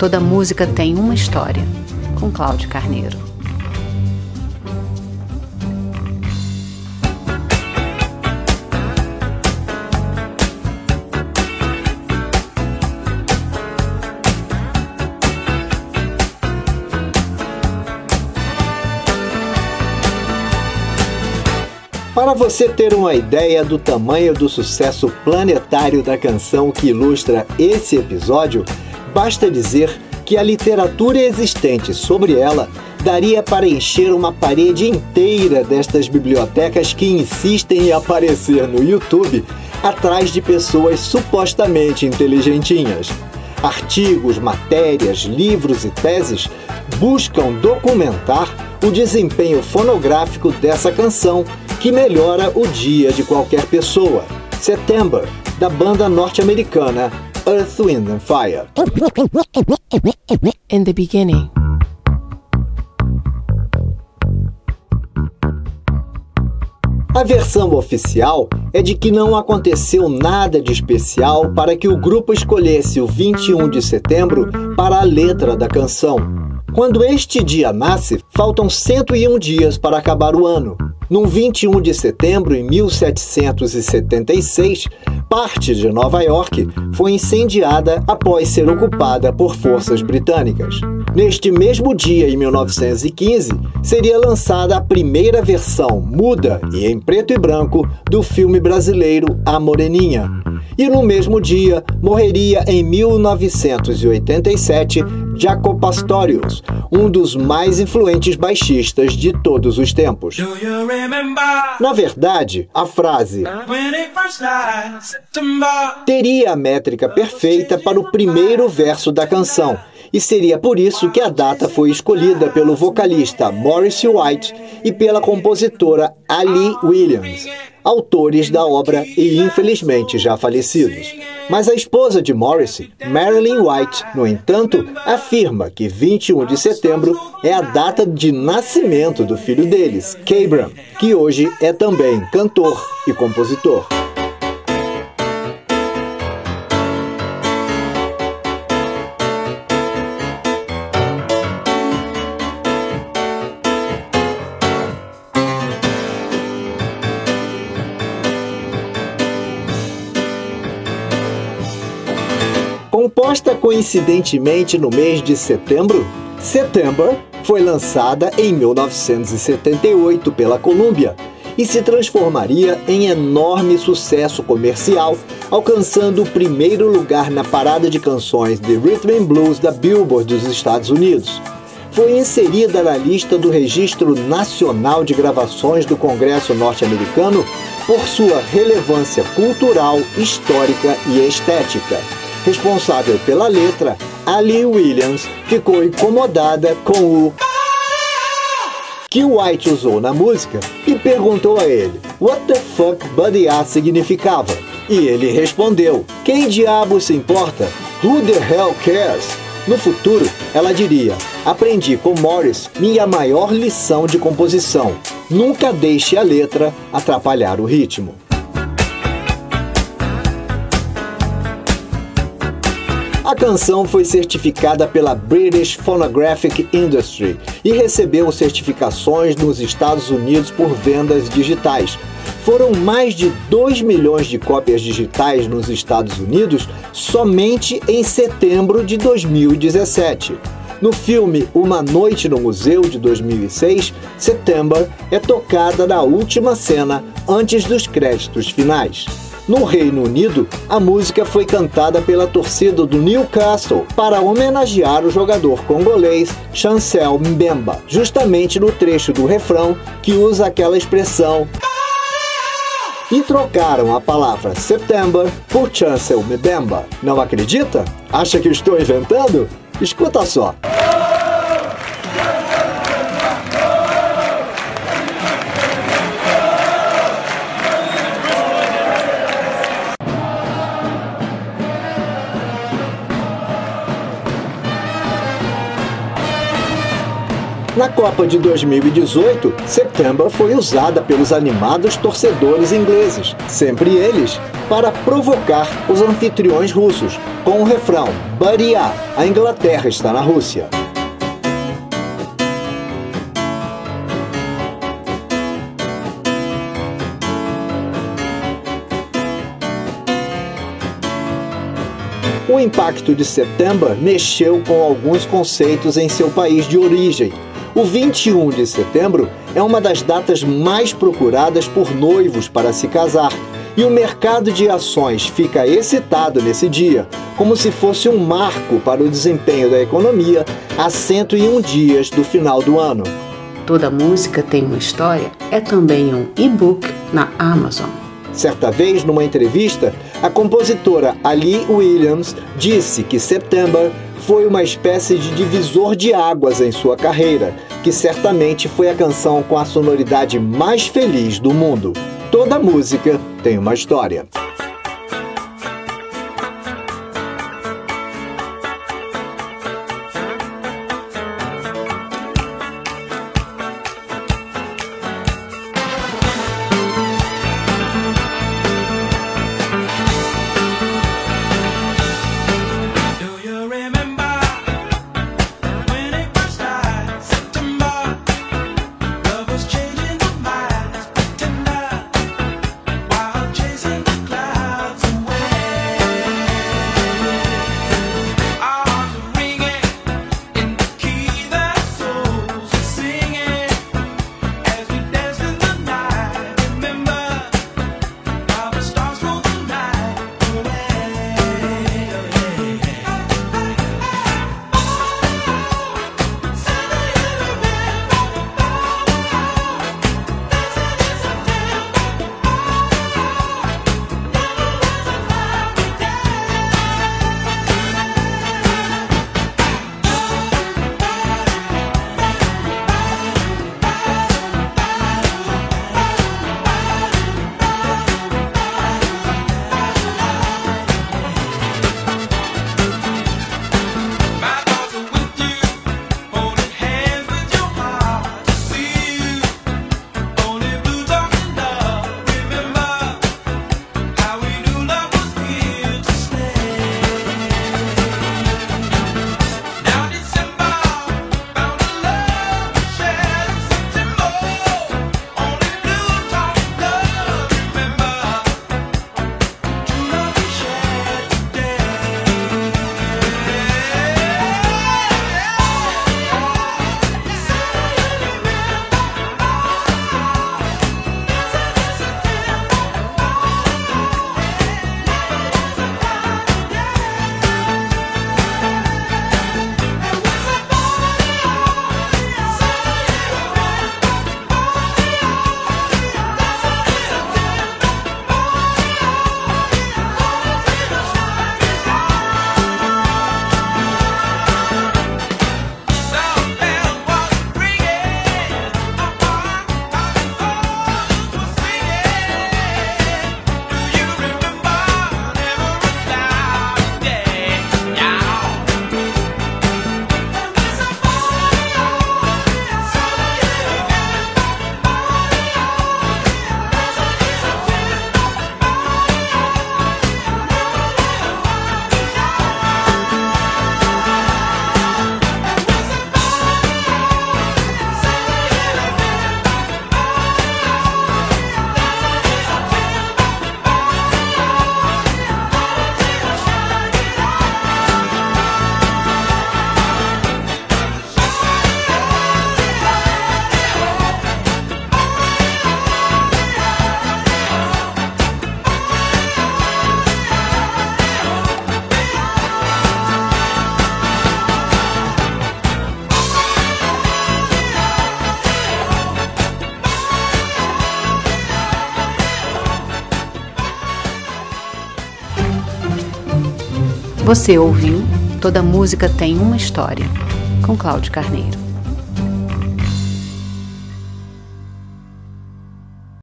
Toda música tem uma história, com Cláudio Carneiro. Para você ter uma ideia do tamanho do sucesso planetário da canção que ilustra esse episódio, basta dizer que a literatura existente sobre ela daria para encher uma parede inteira destas bibliotecas que insistem em aparecer no YouTube atrás de pessoas supostamente inteligentinhas. Artigos, matérias, livros e teses buscam documentar o desempenho fonográfico dessa canção que melhora o dia de qualquer pessoa. September, da banda norte-americana Earth, Wind and Fire. In the beginning. A versão oficial é de que não aconteceu nada de especial para que o grupo escolhesse o 21 de setembro para a letra da canção. Quando este dia nasce, faltam 101 dias para acabar o ano. Num 21 de setembro de 1776, parte de Nova York foi incendiada após ser ocupada por forças britânicas. Neste mesmo dia, em 1915, seria lançada a primeira versão muda e em preto e branco do filme brasileiro A Moreninha. E no mesmo dia, morreria em 1987 Jaco Pastorius, um dos mais influentes baixistas de todos os tempos. Na verdade, a frase teria a métrica perfeita para o primeiro verso da canção, e seria por isso que a data foi escolhida pelo vocalista Morris White e pela compositora Ali Williams, autores da obra e infelizmente já falecidos. Mas a esposa de Morrissey, Marilyn White, no entanto, afirma que 21 de setembro é a data de nascimento do filho deles, Cabram, que hoje é também cantor e compositor. Composta coincidentemente no mês de setembro, September foi lançada em 1978 pela Columbia e se transformaria em enorme sucesso comercial, alcançando o primeiro lugar na parada de canções de Rhythm and Blues da Billboard dos Estados Unidos. Foi inserida na lista do Registro Nacional de Gravações do Congresso norte-americano por sua relevância cultural, histórica e estética responsável pela letra, Ali Williams ficou incomodada com o que White usou na música e perguntou a ele what the fuck Buddy A significava. E ele respondeu: Quem diabo se importa? Who the hell cares? No futuro, ela diria: Aprendi com Morris minha maior lição de composição. Nunca deixe a letra atrapalhar o ritmo. A canção foi certificada pela British Phonographic Industry e recebeu certificações nos Estados Unidos por vendas digitais. Foram mais de 2 milhões de cópias digitais nos Estados Unidos somente em setembro de 2017. No filme Uma Noite no Museu de 2006, September é tocada na última cena antes dos créditos finais. No Reino Unido, a música foi cantada pela torcida do Newcastle para homenagear o jogador congolês Chancel Mbemba, justamente no trecho do refrão que usa aquela expressão e trocaram a palavra September por Chancel Mbemba. Não acredita? Acha que estou inventando? Escuta só. Na Copa de 2018, September foi usada pelos animados torcedores ingleses, sempre eles, para provocar os anfitriões russos, com o refrão Buddy a Inglaterra está na Rússia. O impacto de September mexeu com alguns conceitos em seu país de origem. O 21 de setembro é uma das datas mais procuradas por noivos para se casar. E o mercado de ações fica excitado nesse dia, como se fosse um marco para o desempenho da economia a 101 dias do final do ano. Toda música tem uma história é também um e-book na Amazon. Certa vez, numa entrevista, a compositora Ali Williams disse que September foi uma espécie de divisor de águas em sua carreira, que certamente foi a canção com a sonoridade mais feliz do mundo. Toda música tem uma história. Você ouviu Toda Música Tem Uma História, com Cláudio Carneiro.